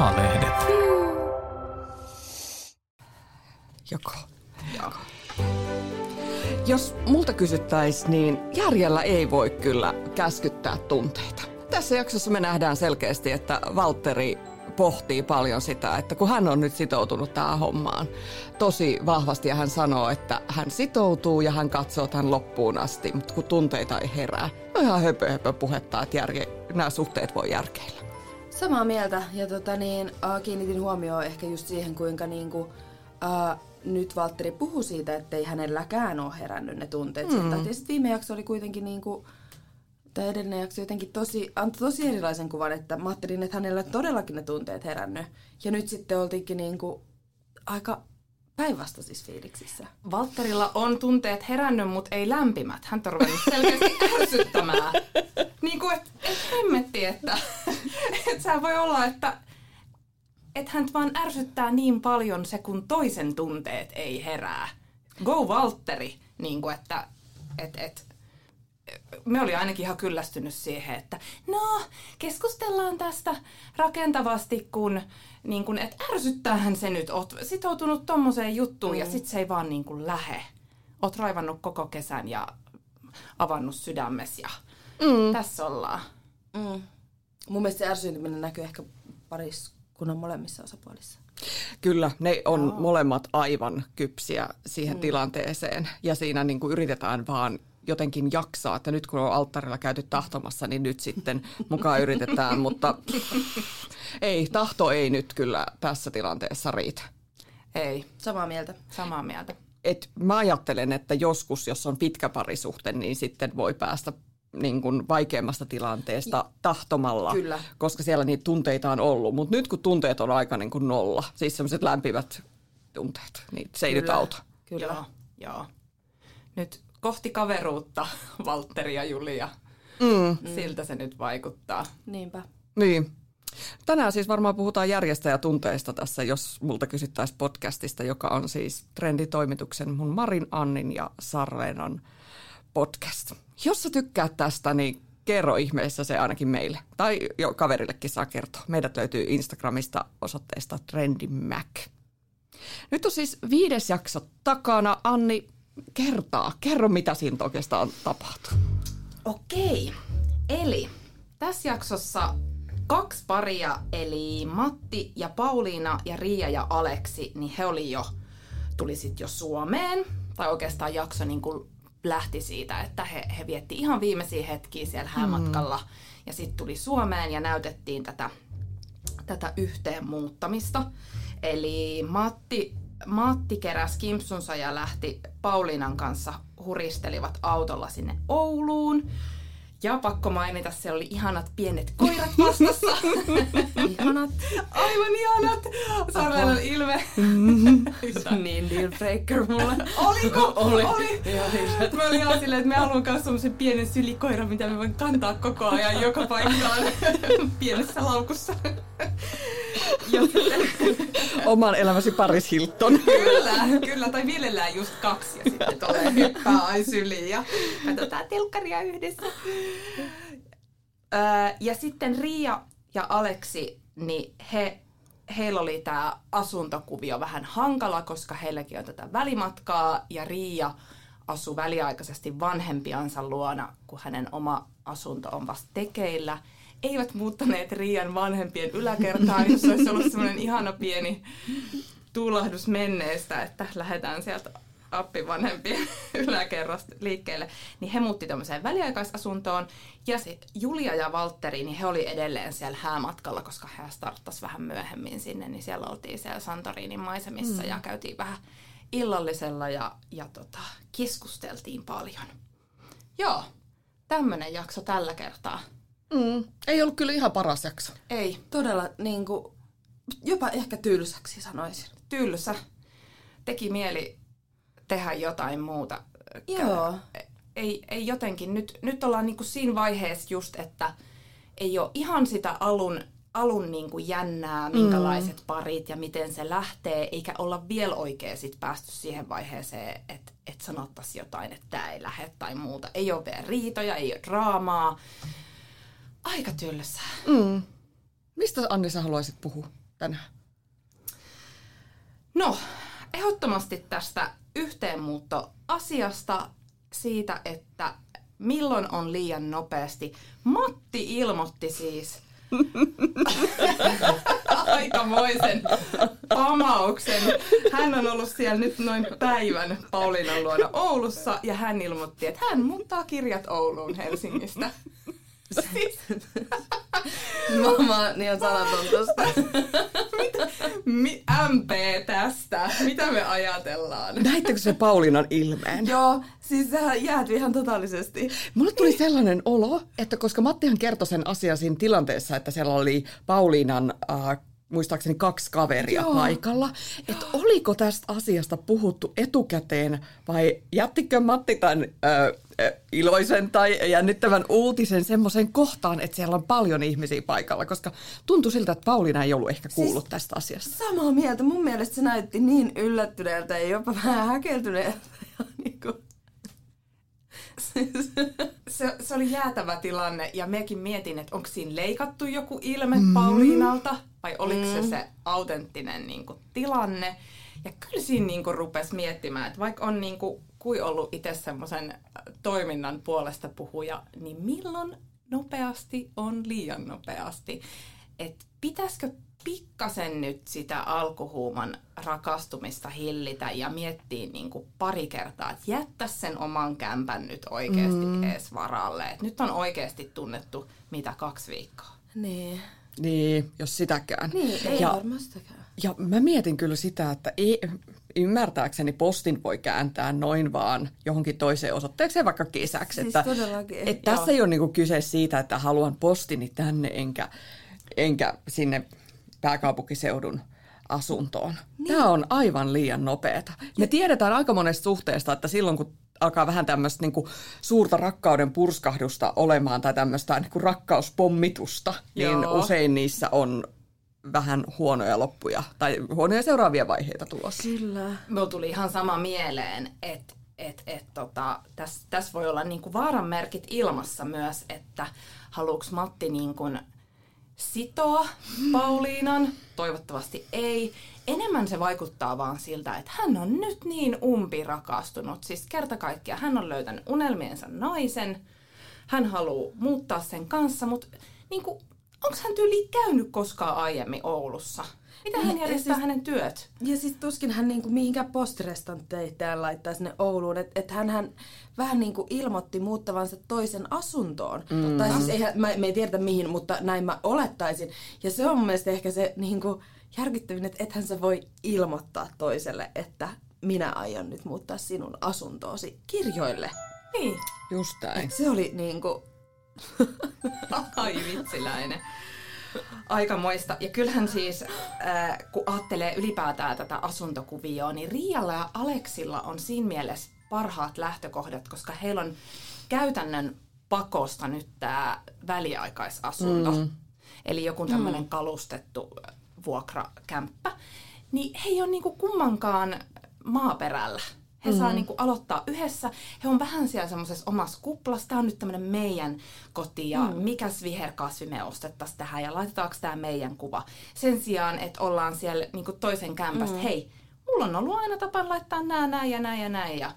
Maalehdet. Joko. Joko. Jos multa kysyttäisiin, niin järjellä ei voi kyllä käskyttää tunteita. Tässä jaksossa me nähdään selkeästi, että Valtteri pohtii paljon sitä, että kun hän on nyt sitoutunut tähän hommaan tosi vahvasti ja hän sanoo, että hän sitoutuu ja hän katsoo tämän loppuun asti, mutta kun tunteita ei herää, on ihan höpö, höpö puhetta, että järje, nämä suhteet voi järkeillä. Samaa mieltä ja tota niin, äh, kiinnitin huomioon ehkä just siihen, kuinka niinku, äh, nyt Valtteri puhui siitä, että ei hänelläkään ole herännyt ne tunteet. Mm. Ja sitten viime jakso oli kuitenkin niinku, tai edellinen jakso jotenkin tosi, antoi tosi erilaisen kuvan, että mä ajattelin, että hänellä todellakin ne tunteet herännyt. Ja nyt sitten oltiinkin niinku aika päinvastaisissa fiiliksissä. Valtterilla on tunteet herännyt, mutta ei lämpimät. Hän on ruvennut selkeästi ärsyttämään. Niin kuin, että et hemmetti, että et sä voi olla, että et hän vaan ärsyttää niin paljon se, kun toisen tunteet ei herää. Go Valtteri, niin kuin, että et, et, me oli ainakin ihan kyllästynyt siihen, että no, keskustellaan tästä rakentavasti, kun, niin kun että ärsyttäähän se nyt, oot sitoutunut tommoseen juttuun mm. ja sit se ei vaan niin kuin lähe. Oot raivannut koko kesän ja avannut sydämes ja mm. tässä ollaan. Mm. Mun mielestä se ärsyyntyminen näkyy ehkä pariskunnan molemmissa osapuolissa. Kyllä, ne on Joo. molemmat aivan kypsiä siihen mm. tilanteeseen ja siinä niin kuin yritetään vaan jotenkin jaksaa, että nyt kun on alttarilla käyty tahtomassa, niin nyt sitten mukaan yritetään, mutta ei, tahto ei nyt kyllä tässä tilanteessa riitä. Ei. Samaa mieltä. Samaa mieltä. Et mä ajattelen, että joskus, jos on pitkä parisuhte, niin sitten voi päästä niin kuin vaikeammasta tilanteesta tahtomalla, Kyllä. koska siellä niitä tunteita on ollut. Mutta nyt kun tunteet on aika niin kuin nolla, siis sellaiset lämpimät tunteet, niin se ei Kyllä. nyt auta. Kyllä. Joo, joo. Nyt kohti kaveruutta, Valtteri ja Julia. Mm. Siltä se nyt vaikuttaa. Niinpä. Niin. Tänään siis varmaan puhutaan järjestäjätunteista tässä, jos multa kysyttäisiin podcastista, joka on siis trenditoimituksen mun Marin, Annin ja Sarlenan podcast. Jos sä tykkäät tästä, niin kerro ihmeessä se ainakin meille. Tai jo kaverillekin saa kertoa. Meidät löytyy Instagramista osoitteesta trendimac. Nyt on siis viides jakso takana. Anni, kertaa. Kerro, mitä siinä oikeastaan tapahtuu. Okei. Eli tässä jaksossa kaksi paria, eli Matti ja Pauliina ja Riia ja Aleksi, niin he oli jo, tuli sitten jo Suomeen. Tai oikeastaan jakso niin kuin lähti siitä, että he, he vietti ihan viimeisiä hetkiä siellä häämatkalla. Mm. Ja sitten tuli Suomeen ja näytettiin tätä, tätä yhteen muuttamista. Eli Matti Matti keräsi kimpsunsa ja lähti Pauliinan kanssa huristelivat autolla sinne Ouluun. Ja pakko mainita, se oli ihanat pienet koirat vastassa. ihanat. Aivan ihanat. Sarvelan ilme. niin dealbreaker mulle. Oliko? Oli. Oli. Mä olin ihan silleen, että me haluan kanssa semmoisen pienen sylikoiran, mitä me voin kantaa koko ajan joka paikkaan pienessä laukussa. Oman elämäsi Paris Hilton. Kyllä, kyllä. Tai mielellään just kaksi ja sitten tulee hyppää ai syliin ja katsotaan telkkaria yhdessä. Öö, ja sitten Riia ja Aleksi, niin he, heillä oli tämä asuntokuvio vähän hankala, koska heilläkin on tätä välimatkaa ja Riia asui väliaikaisesti vanhempiansa luona, kun hänen oma asunto on vasta tekeillä – eivät muuttaneet Riian vanhempien yläkertaan, jos olisi ollut semmoinen ihana pieni tuulahdus menneestä, että lähdetään sieltä appivanhempien yläkerrasta liikkeelle, niin he muutti tämmöiseen väliaikaisasuntoon. Ja sitten Julia ja Valtteri, niin he oli edelleen siellä häämatkalla, koska he starttas vähän myöhemmin sinne, niin siellä oltiin siellä Santorinin maisemissa mm. ja käytiin vähän illallisella ja, ja tota, keskusteltiin paljon. Joo, tämmöinen jakso tällä kertaa. Mm. Ei ollut kyllä ihan paras jakso. Ei. Todella niin kuin, jopa ehkä tylsäksi sanoisin. Tylsä. Teki mieli tehdä jotain muuta. Joo. Ei, ei jotenkin. Nyt, nyt ollaan niin kuin siinä vaiheessa just, että ei ole ihan sitä alun, alun niin kuin jännää, minkälaiset mm. parit ja miten se lähtee, eikä olla vielä oikein sit päästy siihen vaiheeseen, että et sanottaisiin jotain, että tämä ei lähde tai muuta. Ei ole vielä riitoja, ei ole draamaa aika tylsää. Mm. Mistä Anni sä haluaisit puhua? tänään? No, ehdottomasti tästä yhteenmuuttoasiasta siitä, että milloin on liian nopeasti. Matti ilmoitti siis aikamoisen pamauksen. Hän on ollut siellä nyt noin päivän Pauliinan luona Oulussa ja hän ilmoitti, että hän muuttaa kirjat Ouluun Helsingistä. Siis, Mä, mä oon ihan sanaton tosta. mi, MP tästä. Mitä me ajatellaan? Näittekö se Paulinan ilmeen? Joo, siis sä jäätyi ihan totaalisesti. Mulle tuli sellainen olo, että koska Mattihan kertoi sen asian siinä tilanteessa, että siellä oli Pauliinan äh, muistaakseni kaksi kaveria Joo. paikalla, että oliko tästä asiasta puhuttu etukäteen vai jättikö Matti tämän ö, ö, iloisen tai jännittävän uutisen semmoisen kohtaan, että siellä on paljon ihmisiä paikalla, koska tuntui siltä, että Pauliina ei ollut ehkä kuullut siis, tästä asiasta. Samaa mieltä. Mun mielestä se näytti niin yllättyneeltä ja jopa vähän häkeltyneeltä. Ja siis, Se, se oli jäätävä tilanne ja mekin mietin, että onko siinä leikattu joku ilme mm. Pauliinalta vai oliko mm. se se autenttinen niin kuin, tilanne. Ja kyllä siinä niin kuin, rupesi miettimään, että vaikka on niin kuin, kui ollut itse semmoisen toiminnan puolesta puhuja, niin milloin nopeasti on liian nopeasti. Että pitäisikö pikkasen nyt sitä alkuhuuman rakastumista hillitä ja miettiä niin kuin pari kertaa, että jättä sen oman kämpän nyt oikeasti mm. ees varalle. Et nyt on oikeasti tunnettu mitä kaksi viikkoa. niin. Niin, jos sitäkään. Niin, ei ja, varmaan sitäkään. ja mä mietin kyllä sitä, että ei, ymmärtääkseni postin voi kääntää noin vaan johonkin toiseen osoitteeseen vaikka kesäksi. Siis että, että tässä ei ole niinku kyse siitä, että haluan postini tänne enkä, enkä sinne pääkaupunkiseudun asuntoon. Niin. Tämä on aivan liian nopeata. Me tiedetään aika monesta suhteesta, että silloin kun alkaa vähän tämmöistä niinku suurta rakkauden purskahdusta olemaan tai tämmöistä niinku niin Joo. usein niissä on vähän huonoja loppuja tai huonoja seuraavia vaiheita tulossa. Kyllä. Mulla tuli ihan sama mieleen, että et, et, tota, tässä täs voi olla niinku vaaranmerkit ilmassa myös, että haluuks Matti niinku sitoa Pauliinan, toivottavasti ei. Enemmän se vaikuttaa vaan siltä, että hän on nyt niin umpirakastunut. Siis kerta kaikkiaan hän on löytänyt unelmiensa naisen, hän haluaa muuttaa sen kanssa, mutta niinku, onko hän tyyli käynyt koskaan aiemmin Oulussa? Miten hän ja järjestää siis- hänen työt? Ja siis tuskin hän niinku mihinkään postirestantteittäin laittaa sinne Ouluun. Että et hän, hän vähän niinku ilmoitti muuttavansa toisen asuntoon. Mm. Tai siis eihän, mä, me ei tiedetä mihin, mutta näin mä olettaisin. Ja se on mun mielestä ehkä se niinku järkyttävin, että ethän sä voi ilmoittaa toiselle, että minä aion nyt muuttaa sinun asuntoosi kirjoille. Niin. Just näin. Se oli niinku... Ai vitsiläinen. Aikamoista. Ja kyllähän siis, äh, kun ajattelee ylipäätään tätä asuntokuvioa, niin Rialla ja Aleksilla on siinä mielessä parhaat lähtökohdat, koska heillä on käytännön pakosta nyt tämä väliaikaisasunto. Mm. Eli joku tämmöinen kalustettu äh, vuokrakämppä. Niin he ei ole niinku kummankaan maaperällä. He mm. saa niinku aloittaa yhdessä. He on vähän siellä semmoisessa omassa kuplassa. Tämä on nyt tämmöinen meidän koti ja mm. mikäs viherkasvi me ostettaisiin tähän ja laitetaanko tämä meidän kuva. Sen sijaan, että ollaan siellä niinku toisen kämpästä. Mm. Hei, mulla on ollut aina tapa laittaa nää, näin ja näin ja näin ja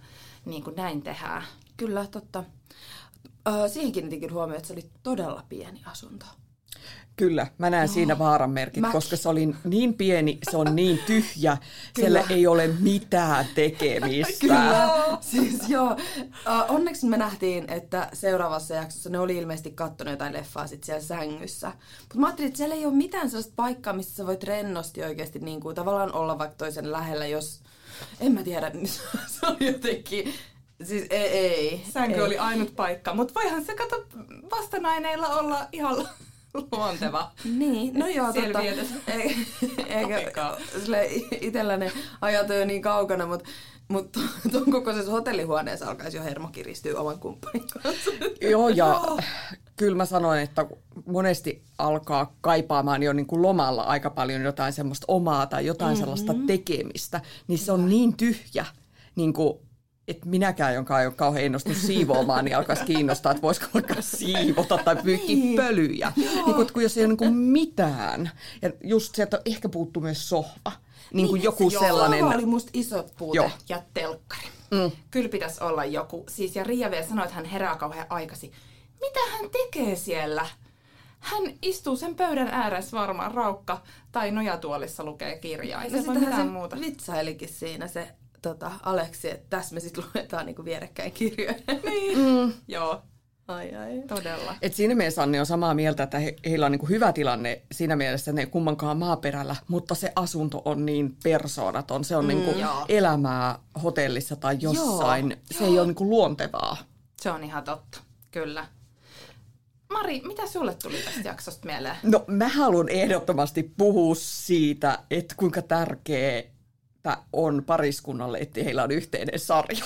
niinku näin tehdään. Kyllä, totta. Öö, siihen kiinnitinkin huomioon, että se oli todella pieni asunto. Kyllä, mä näen siinä vaaran merkit, Mäkin. koska se oli niin pieni, se on niin tyhjä, siellä ei ole mitään tekemistä. Kyllä, siis joo. Uh, onneksi me nähtiin, että seuraavassa jaksossa ne oli ilmeisesti kattonut jotain leffaa sit siellä sängyssä. Mutta mä ajattelin, että siellä ei ole mitään sellaista paikkaa, missä sä voit rennosti oikeasti niin kuin, tavallaan olla vaikka toisen lähellä, jos... En mä tiedä, se on jotenkin... Siis ei, ei. Sänky ei. oli ainut paikka, mutta voihan se kato vastanaineilla olla ihan luonteva. Niin, no joo, totta. Selviytys. Ei- Eikä Tokikaan. sille itsellä ne ajat on jo niin kaukana, mutta mut tuon kokoisessa hotellihuoneessa alkaisi jo hermo kiristyä oman kumppanin kanssa. Joo, ja kyllä mä sanoin, että monesti alkaa kaipaamaan jo niin kuin lomalla aika paljon jotain semmoista omaa tai jotain mm-hmm. sellaista tekemistä, niin se on niin tyhjä, niin kuin että minäkään, jonka ei ole kauhean innostunut siivoamaan, niin alkaisi kiinnostaa, että voisiko vaikka siivota tai pyyhkiä Niin. pölyjä. Niin kuin, kun jos ei ole niin kuin mitään. Ja just se, että ehkä puuttuu myös sohva. Niin kuin joku Joo, sellainen... sohva oli musta iso puute. Joo. Ja telkkari. Mm. Kyllä pitäisi olla joku. Siis ja Riia vielä sanoi, että hän herää kauhean aikaisin. Mitä hän tekee siellä? Hän istuu sen pöydän ääressä varmaan raukka tai nojatuolissa lukee kirjaa. Ei No se voi mitään se muuta. vitsailikin siinä se tota, Aleksi, että tässä me sitten luetaan niinku vierekkäin kirjoja. Niin. Mm. Joo, ai ai. todella. Et siinä mielessä Anni on samaa mieltä, että he, heillä on niin kuin hyvä tilanne siinä mielessä, että ne kummankaan maaperällä, mutta se asunto on niin persoonaton. Se on mm, niin kuin joo. elämää hotellissa tai jossain. Joo, se ei ole niin kuin luontevaa. Se on ihan totta, kyllä. Mari, mitä sulle tuli tästä jaksosta mieleen? No mä haluan ehdottomasti puhua siitä, että kuinka tärkeä on pariskunnalle, että heillä on yhteinen sarja.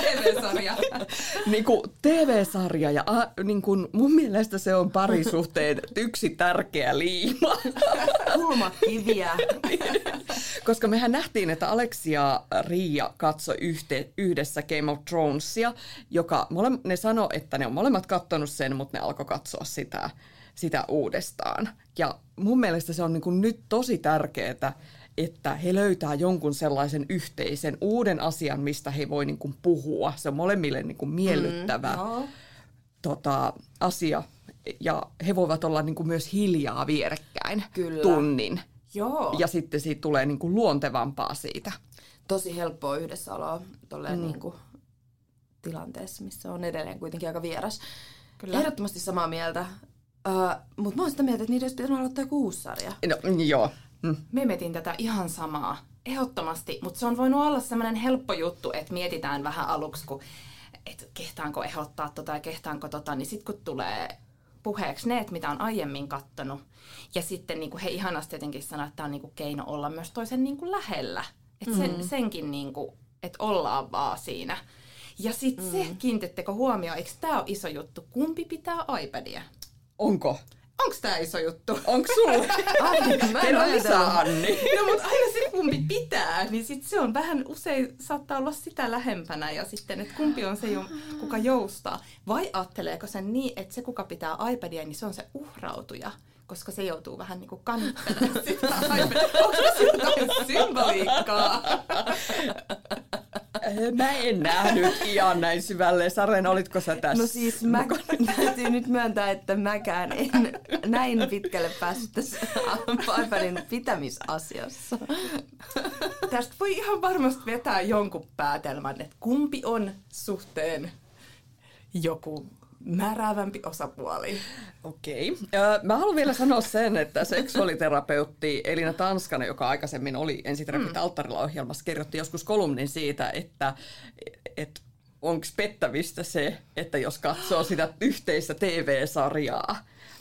TV-sarja. niin kuin TV-sarja ja a, niin kuin mun mielestä se on parisuhteen yksi tärkeä liima. Kulmakiviä. Koska mehän nähtiin, että Aleksi ja Riia katsoi yhte, yhdessä Game of Thronesia, joka mole, ne sanoi, että ne on molemmat katsonut sen, mutta ne alkoi katsoa sitä, sitä uudestaan. Ja mun mielestä se on niin kuin nyt tosi tärkeää, että he löytää jonkun sellaisen yhteisen uuden asian, mistä he voi niin kuin puhua. Se on molemmille niin kuin miellyttävä mm, Joo. tota, asia. Ja he voivat olla niin kuin myös hiljaa vierekkäin Kyllä. tunnin. Joo. Ja sitten siitä tulee niin kuin luontevampaa siitä. Tosi helppoa yhdessäoloa tolleen mm. niinku tilanteessa, missä on edelleen kuitenkin aika vieras. Kyllä. Ehdottomasti samaa mieltä. Uh, Mutta mä oon sitä mieltä, että niiden olisi pitänyt aloittaa joku uusi sarja. No, joo. Mm. Me mietin tätä ihan samaa, ehdottomasti, mutta se on voinut olla semmoinen helppo juttu, että mietitään vähän aluksi, kun, että kehtaanko ehdottaa tota ja kehtaanko tota, niin sitten kun tulee puheeksi ne, että mitä on aiemmin kattonut, ja sitten niin kuin he ihanasti jotenkin sanoo, että tämä on niin kuin keino olla myös toisen niin kuin lähellä, että sen, mm. senkin, niin kuin, että ollaan vaan siinä. Ja sitten mm. se, kiinnitettekö huomioon, eikö tämä ole iso juttu, kumpi pitää iPadia? Onko? Onko tämä iso juttu? Onko sulla? Ai, mä en lisää, Anni. No mutta aina se kumpi pitää, niin sit se on vähän usein saattaa olla sitä lähempänä ja sitten, että kumpi on se, kuka joustaa. Vai ajatteleeko sen niin, että se kuka pitää iPadia, niin se on se uhrautuja, koska se joutuu vähän niin kuin kannattelemaan sitä iPadia. Onko jotain symboliikkaa? Mä en nähnyt ihan näin syvälle. Saren, olitko sä tässä? No siis mä täytyy nyt myöntää, että mäkään en näin pitkälle päässyt tässä iPadin pitämisasiassa. Tästä voi ihan varmasti vetää jonkun päätelmän, että kumpi on suhteen joku määräävämpi osapuoli. Okei. Okay. Mä haluan vielä sanoa sen, että seksuaaliterapeutti Elina Tanskanen, joka aikaisemmin oli Ensiterapeutit mm. alttarilla ohjelmassa, kirjoitti joskus kolumnin siitä, että, että onko pettävistä se, että jos katsoo sitä yhteistä TV-sarjaa,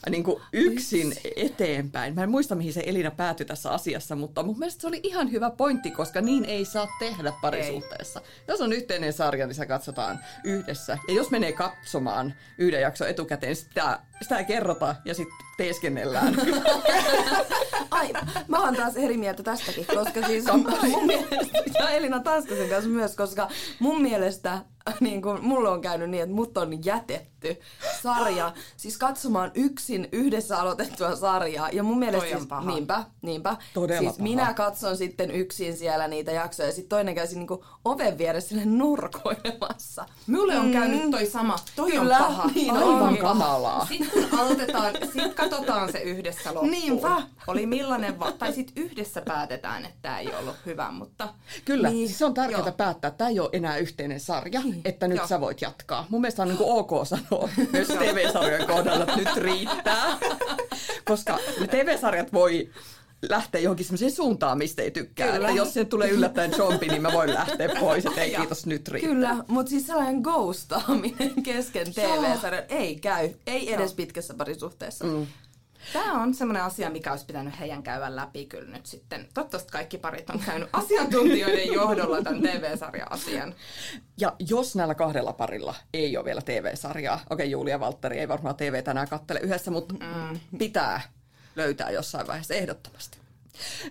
niin kuin yksin eteenpäin. Mä en muista, mihin se Elina päätyi tässä asiassa, mutta mun mielestä se oli ihan hyvä pointti, koska niin ei saa tehdä parisuhteessa. Ei. Jos on yhteinen sarja, niin se katsotaan yhdessä. Ja jos menee katsomaan yhden jakson etukäteen, niin sitä, sitä ei kerrota ja sitten teeskennellään. Ai, mä oon taas eri mieltä tästäkin, koska siis mun mielestä, ja Elina Tanskasen kanssa myös, koska mun mielestä niin kun, mulla on käynyt niin, että mut on jätetty sarja, siis katsomaan yksin yhdessä aloitettua sarjaa. Ja mun mielestä siis, paha. niinpä, niinpä. Todella siis paha. minä katson sitten yksin siellä niitä jaksoja ja sitten toinen käy niin oven vieressä sille nurkoilemassa. Mulle on käynyt toi sama. Toi Kyllä, on paha. niin on. Aivan kamalaa. Sitten aloitetaan, sit katsotaan se yhdessä loppuun. Niinpä. Oli millainen, va- tai sitten yhdessä päätetään, että tämä ei ollut hyvä, mutta Kyllä, Niin, niin, se on tärkeää joo. päättää, että tämä ei ole enää yhteinen sarja, että nyt Joo. sä voit jatkaa. Mun mielestä on niin kuin ok sanoa myös TV-sarjojen kohdalla, että nyt riittää. Koska TV-sarjat voi lähteä johonkin semmoiseen suuntaan, mistä ei tykkää. Kyllä. Että jos se tulee yllättäen zombi, niin mä voin lähteä pois, että ei kiitos, nyt riittää. Kyllä, mutta siis sellainen ghostaaminen kesken TV-sarjan ei käy. Ei edes pitkässä parisuhteessa. Mm. tämä on semmoinen asia, mikä olisi pitänyt heidän käydä läpi kyllä nyt sitten. Toivottavasti kaikki parit on käynyt asiantuntijoiden johdolla tämän TV-sarja-asian. Ja jos näillä kahdella parilla ei ole vielä TV-sarjaa, okei Julia ja Valtteri ei varmaan TV tänään kattele yhdessä, mutta mm. pitää löytää jossain vaiheessa ehdottomasti.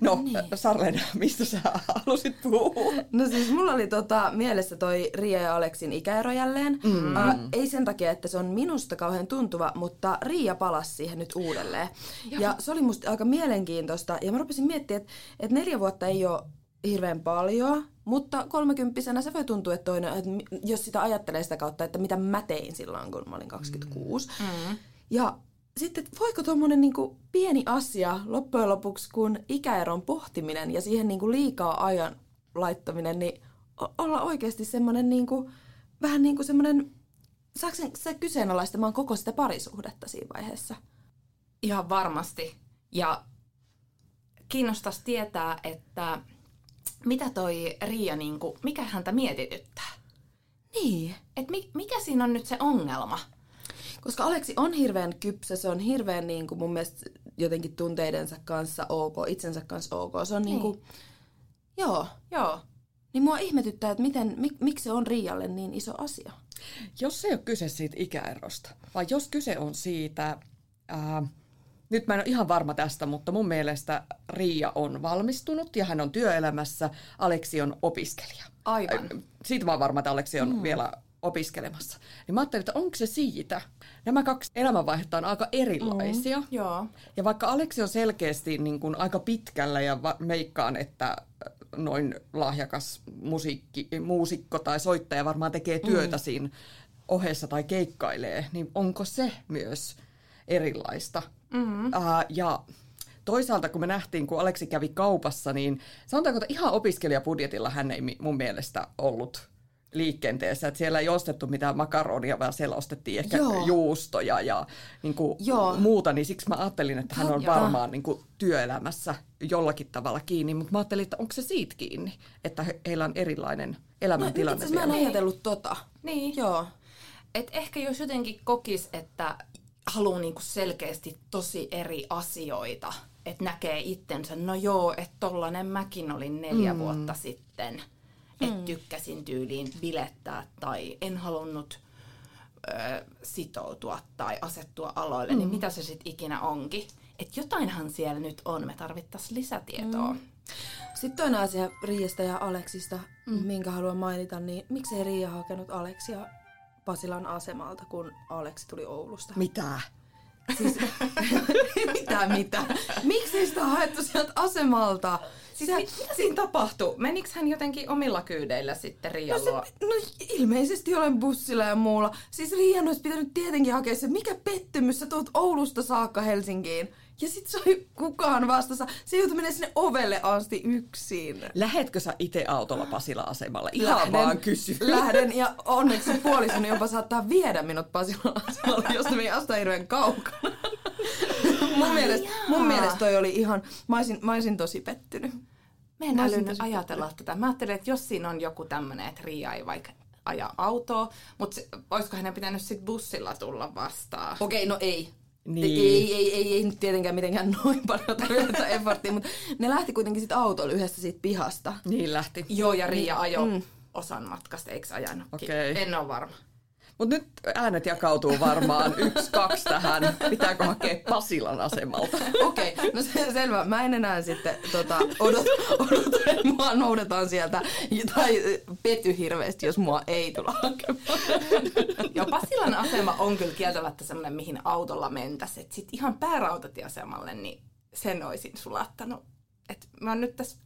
No, niin. Sarlen, mistä sä halusit puhua? No siis mulla oli tota, mielessä toi Ria ja Aleksin ikäero jälleen. Mm. Uh, ei sen takia, että se on minusta kauhean tuntuva, mutta Ria palasi siihen nyt uudelleen. Ja, ja se oli musta aika mielenkiintoista. Ja mä rupesin miettimään, että, että neljä vuotta ei ole hirveän paljon, mutta kolmekymppisenä se voi tuntua, että toinen, että jos sitä ajattelee sitä kautta, että mitä mä tein silloin, kun mä olin 26. Mm. Ja sitten, että voiko tuommoinen niinku pieni asia loppujen lopuksi, kun ikäeron pohtiminen ja siihen niinku liikaa ajan laittaminen, niin olla oikeasti semmoinen niinku, vähän niin kuin semmoinen, saako se kyseenalaistamaan koko sitä parisuhdetta siinä vaiheessa? Ihan varmasti. Ja kiinnostaisi tietää, että mitä toi Riia, niinku, mikä häntä mietityttää? Niin. Et mi, mikä siinä on nyt se ongelma? Koska Aleksi on hirveän kypsä, se on hirveän niin kuin mun mielestä jotenkin tunteidensa kanssa ok, itsensä kanssa ok. Se on niin. kuin, joo. Joo. Niin mua ihmetyttää, että miten, mik, miksi se on Rialle niin iso asia. Jos ei ole kyse siitä ikäerosta, vai jos kyse on siitä, ää, nyt mä en ole ihan varma tästä, mutta mun mielestä Riia on valmistunut ja hän on työelämässä, Aleksi on opiskelija. Aivan. Siitä mä oon varma, että Aleksi on mm. vielä opiskelemassa. Niin mä ajattelin, että onko se siitä? Nämä kaksi elämänvaihetta on aika erilaisia. Mm, joo. Ja vaikka Aleksi on selkeästi niin kuin aika pitkällä ja va- meikkaan, että äh, noin lahjakas musiikki, muusikko tai soittaja varmaan tekee työtä mm. siinä ohessa tai keikkailee, niin onko se myös erilaista? Mm-hmm. Uh, ja toisaalta kun me nähtiin, kun Aleksi kävi kaupassa, niin sanotaanko, että ihan opiskelijabudjetilla hän ei mun mielestä ollut liikenteessä, että siellä ei ostettu mitään makaronia, vaan siellä ostettiin ehkä Joo. juustoja ja niin kuin Joo. muuta, niin siksi mä ajattelin, että hän on Joo. varmaan niin kuin työelämässä jollakin tavalla kiinni, mutta mä ajattelin, että onko se siitä kiinni, että he, heillä on erilainen elämäntilanne. No, mä en ajatellut tota. Niin. Joo. Et ehkä jos jotenkin kokis, että haluaa niinku selkeästi tosi eri asioita, että näkee itsensä, no joo, että tollanen mäkin olin neljä mm. vuotta sitten – mm. että tykkäsin tyyliin bilettää tai en halunnut ö, sitoutua tai asettua aloille, niin mm. niin mitä se sitten ikinä onkin. Että jotainhan siellä nyt on, me tarvittaisiin lisätietoa. Mm. Sitten toinen asia Riiasta ja Aleksista, mm. minkä haluan mainita, niin miksei Riia hakenut Aleksia Pasilan asemalta, kun Aleksi tuli Oulusta? Mitä? Siis, mitä, mitä? Miksi sitä haettu sieltä asemalta? Siis Sä, mit, mitä siinä tapahtui? Menikö hän jotenkin omilla kyydeillä sitten Riian no, no ilmeisesti olen bussilla ja muulla. Siis Riian olisi pitänyt tietenkin hakea se, mikä pettymys, sä tulet Oulusta saakka Helsinkiin. Ja sit se oli kukaan vastassa. Se joutui mennä sinne ovelle asti yksin. Lähetkö sä itse autolla Pasila-asemalle? Ihan lähden, vaan kysy. Lähden ja onneksi puolisoni jopa saattaa viedä minut Pasila-asemalle, josta me ei asta hirveän kaukana. mun, mielestä, mun mielestä toi oli ihan, mä olisin, mä olisin tosi pettynyt. Mä en älynyt ajatella tätä. Mä ajattelin, että jos siinä on joku tämmöinen, että Riia ei vaikka aja autoa, mutta olisiko hänen pitänyt sitten bussilla tulla vastaan? Okei, okay, no ei. Niin. Ei, ei, ei, ei nyt tietenkään mitenkään noin paljon tarvita efforttia, mutta ne lähti kuitenkin sitten autolla yhdessä siitä pihasta. Niin lähti. Joo, ja Riia niin, ajo mm. osan matkasta, eikö ajanut? Okay. En ole varma. Mutta nyt äänet jakautuu varmaan yksi, kaksi tähän. Pitääkö hakea Pasilan asemalta? Okei, okay, no se, selvä. Mä en enää sitten tota, odot, odota, että mua noudetaan sieltä. Tai pety hirveästi, jos mua ei tulla hakemaan. Joo, Pasilan asema on kyllä kieltämättä semmoinen, mihin autolla mentäisiin. Sitten ihan päärautatieasemalle, niin sen olisin sulattanut. Et mä oon nyt tässä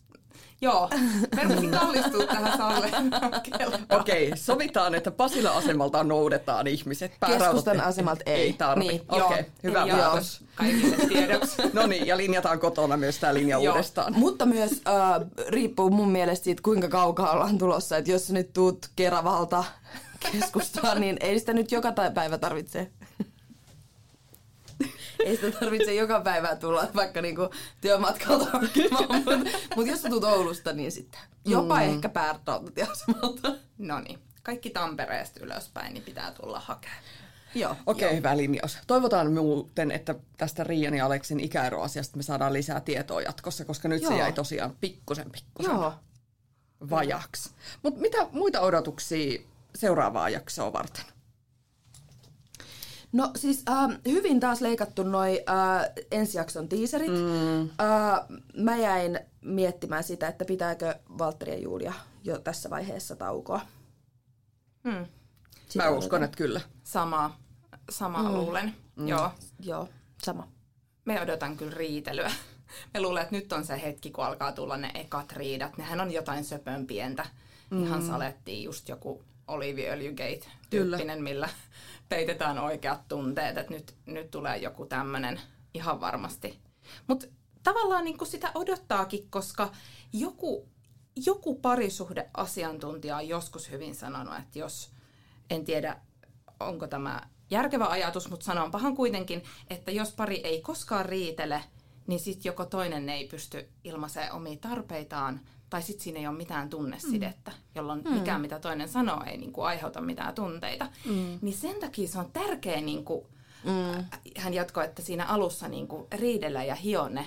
Joo, Pertti kallistuu tähän Salle Okei, okay, sovitaan, että Pasila-asemalta noudetaan ihmiset. Keskustan asemalta ei. Ei tarvi. Niin, Okei, okay, hyvä joo. päätös. Kaikille tiedoksi. no niin, ja linjataan kotona myös tämä linja joo. uudestaan. Mutta myös äh, riippuu mun mielestä siitä, kuinka kaukaa ollaan tulossa. Että jos nyt tuut Keravalta keskustaan, niin ei sitä nyt joka päivä tarvitse ei sitä tarvitse joka päivä tulla vaikka niinku työmatkalta hakemaan, mutta mut jos sä tulet Oulusta, niin sitten jopa mm. ehkä päärautatieasemalta. No niin, kaikki Tampereesta ylöspäin, niin pitää tulla hakemaan. Joo. Okei, okay, hyvä linjaus. Toivotaan muuten, että tästä Riian ja Aleksin ikäeroasiasta me saadaan lisää tietoa jatkossa, koska nyt Joo. se jäi tosiaan pikkusen pikkusen Joo. vajaksi. Mutta mitä muita odotuksia seuraavaa jaksoa varten? No siis äh, hyvin taas leikattu noi äh, ensijakson teaserit. Mm. Äh, mä jäin miettimään sitä, että pitääkö Valtteri ja Julia jo tässä vaiheessa taukoa. Mm. Mä uskon, että kyllä. Sama, sama mm. luulen. Mm. Joo. Joo, sama. Me odotan kyllä riitelyä. Me luulen, että nyt on se hetki, kun alkaa tulla ne ekat riidat. Nehän on jotain söpön pientä. Mm. Ihan salettiin just joku oliiviöljygate-tyyppinen, millä peitetään oikeat tunteet, että nyt, nyt tulee joku tämmöinen ihan varmasti. Mutta tavallaan niin sitä odottaakin, koska joku, joku parisuhdeasiantuntija on joskus hyvin sanonut, että jos, en tiedä onko tämä järkevä ajatus, mutta sanonpahan kuitenkin, että jos pari ei koskaan riitele, niin sitten joko toinen ei pysty ilmaisemaan omia tarpeitaan, tai sitten siinä ei ole mitään tunnesidettä, jolloin mm. mikään mitä toinen sanoo ei niinku aiheuta mitään tunteita. Mm. Niin sen takia se on tärkeä, niinku, mm. hän jatkoi, että siinä alussa niinku riidellä ja hionne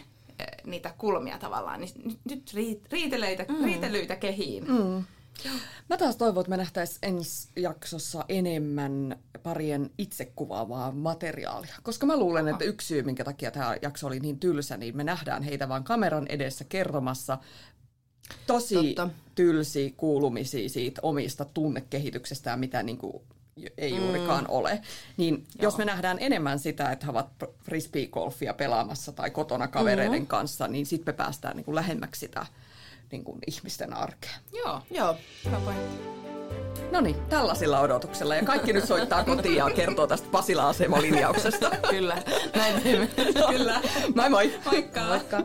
niitä kulmia tavallaan, niin nyt riiteleitä, mm. riitelyitä kehiin. Mm. Mä taas toivon, että me nähtäisiin ensi jaksossa enemmän parien itsekuvaavaa materiaalia. Koska mä luulen, että yksi syy, minkä takia tämä jakso oli niin tylsä, niin me nähdään heitä vaan kameran edessä kertomassa tosi Totta. tylsiä kuulumisia siitä omista tunnekehityksestä ja mitä niin kuin ei mm. juurikaan ole. Niin Joo. jos me nähdään enemmän sitä, että he ovat frisbee-golfia pelaamassa tai kotona kavereiden mm. kanssa, niin sitten me päästään niin kuin lähemmäksi sitä niin kuin ihmisten arkea. Joo, Joo. hyvä No niin, tällaisilla odotuksella. Ja kaikki nyt soittaa kotiin ja kertoo tästä Pasila-asemalinjauksesta. Kyllä, näin teemme. Kyllä. Moi moi. Moikka. Moikka.